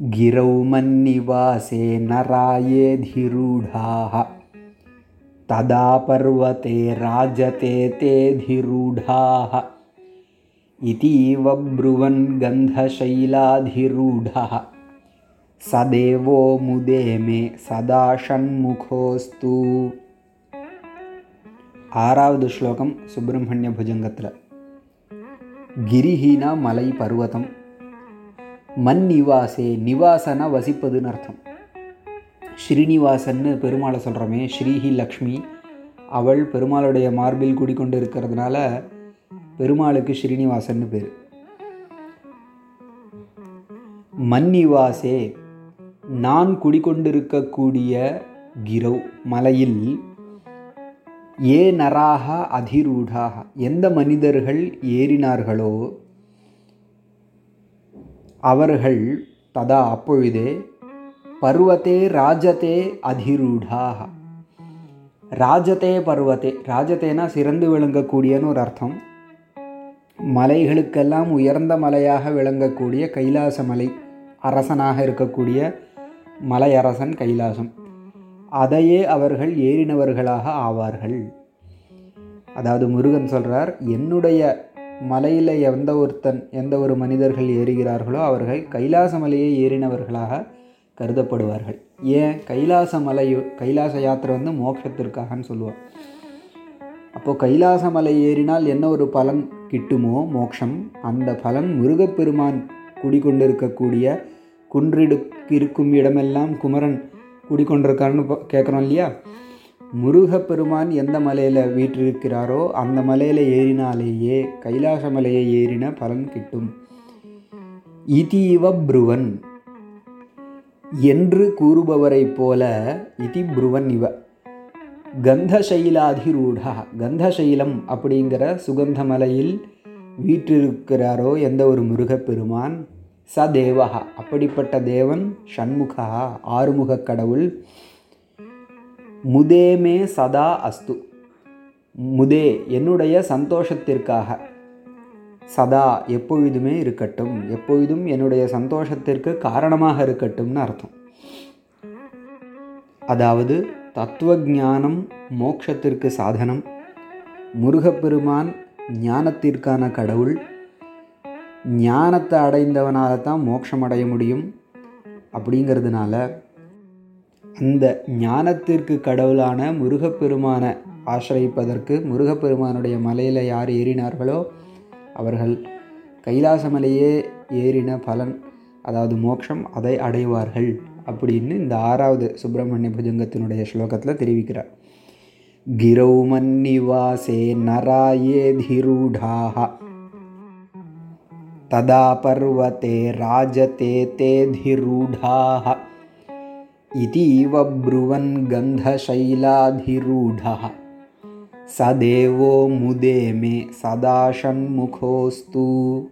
गिरौ मन्निवासे न रायेऽधिरूढाः तदा पर्वते राजते ते तेऽधिरूढाः इतीव ब्रुवन् गन्धशैलाधिरूढः। स देवो मुदे मे सदा षण्मुखोऽस्तु। आरावद् श्लोकं सुब्रह्मण्यभुजङ्गत्र। गिरिहीना मलैपर्वतम्। மண் நிவாசே நிவாசனா வசிப்பதுன்னு அர்த்தம். ஸ்ரீனிவாசன்னு பெருமாளை சொல்கிறோமே ஸ்ரீஹி லக்ஷ்மி. அவள் பெருமாளுடைய மார்பில் குடிக்கொண்டு இருக்கிறதுனால பெருமாளுக்கு ஸ்ரீனிவாசன்னு பேர். மன்னிவாசே நிவாசே நான் குடிக்கொண்டிருக்கக்கூடிய கிரௌ மலையில் ஏ நராக அதிரூடாக எந்த மனிதர்கள் ஏறினார்களோ அவர்கள் ததா அப்பொழுதே பர்வத்தே ராஜதே அதிரூடாக. ராஜதே பர்வத்தே ராஜதேனா சிறந்து விளங்கக்கூடியன்னு ஒரு அர்த்தம். மலைகளுக்கெல்லாம் உயர்ந்த மலையாக விளங்கக்கூடிய கைலாச மலை அரசனாக இருக்கக்கூடிய மலையரசன் கைலாசம். அதையே அவர்கள் ஏறினவர்களாக ஆவார்கள். அதாவது முருகன் சொல்கிறார் என்னுடைய மலையில் எந்த ஒருத்தன் எந்த ஒரு மனிதர்கள் ஏறுகிறார்களோ அவர்கள் கைலாச மலையை ஏறினவர்களாக கருதப்படுவார்கள். ஏன்? கைலாச மலை கைலாச யாத்திரை வந்து மோட்சத்திற்காகன்னு சொல்லுவோம். அப்போது கைலாச மலை ஏறினால் என்ன ஒரு பலன் கிட்டுமோ? மோட்சம். அந்த பலன் முருகப்பெருமான் குடிக்கொண்டிருக்கக்கூடிய குன்றிடுக்கு இருக்கும் இடமெல்லாம் குமரன் குடிக்கொண்டிருக்காருன்னு கேட்குறோம் இல்லையா? முருகப்பெருமான் எந்த மலையில் வீற்றிருக்கிறாரோ அந்த மலையில் ஏறினாலேயே கைலாச மலையை ஏறின பலன் கிட்டும். இதீவ புருவன். என்று கூறுபவரைப் போல இதி புருவன் இவ. கந்தசைலாதிரூடா கந்தசைலம் அப்படிங்கிற சுகந்த மலையில் வீற்றிருக்கிறாரோ எந்த ஒரு முருகப்பெருமான்? ச தேவகா அப்படிப்பட்ட தேவன் ஷண்முகா ஆறுமுக கடவுள். முதேமே சதா அஸ்து. முதே என்னுடைய சந்தோஷத்திற்காக. சதா எப்பொழுதுமே இருக்கட்டும். எப்பொழுதும் என்னுடைய சந்தோஷத்திற்கு காரணமாக இருக்கட்டும்னு அர்த்தம். அதாவது தத்துவ ஞானம் மோட்சத்திற்கு சாதனம். முருகப்பெருமான் ஞானத்திற்கான கடவுள். ஞானத்தை அடைந்தவனால தான் மோட்சம் அடைய முடியும். அப்படிங்கிறதுனால அந்த ஞானத்திற்கு கடவுளான முருகப்பெருமானை ஆசிரியப்பதற்கு முருகப்பெருமானுடைய மலையில் யார் ஏறினார்களோ அவர்கள் கைலாச மலையே ஏறின பலன் அதாவது மோட்சம் அதை அடைவார்கள் அப்படின்னு இந்த ஆறாவது சுப்பிரமணிய புஜங்கத்தினுடைய ஸ்லோகத்தில் தெரிவிக்கிறார். கிரௌ மன்னிவாசே நராயே திரூடாக ததா பர்வத்தே ராஜதே தே திரூடாக इतीव ब्रुवन् गन्धशैलाधिरूढः। स देवो मुदे मे सदा षण्मुखोऽस्तु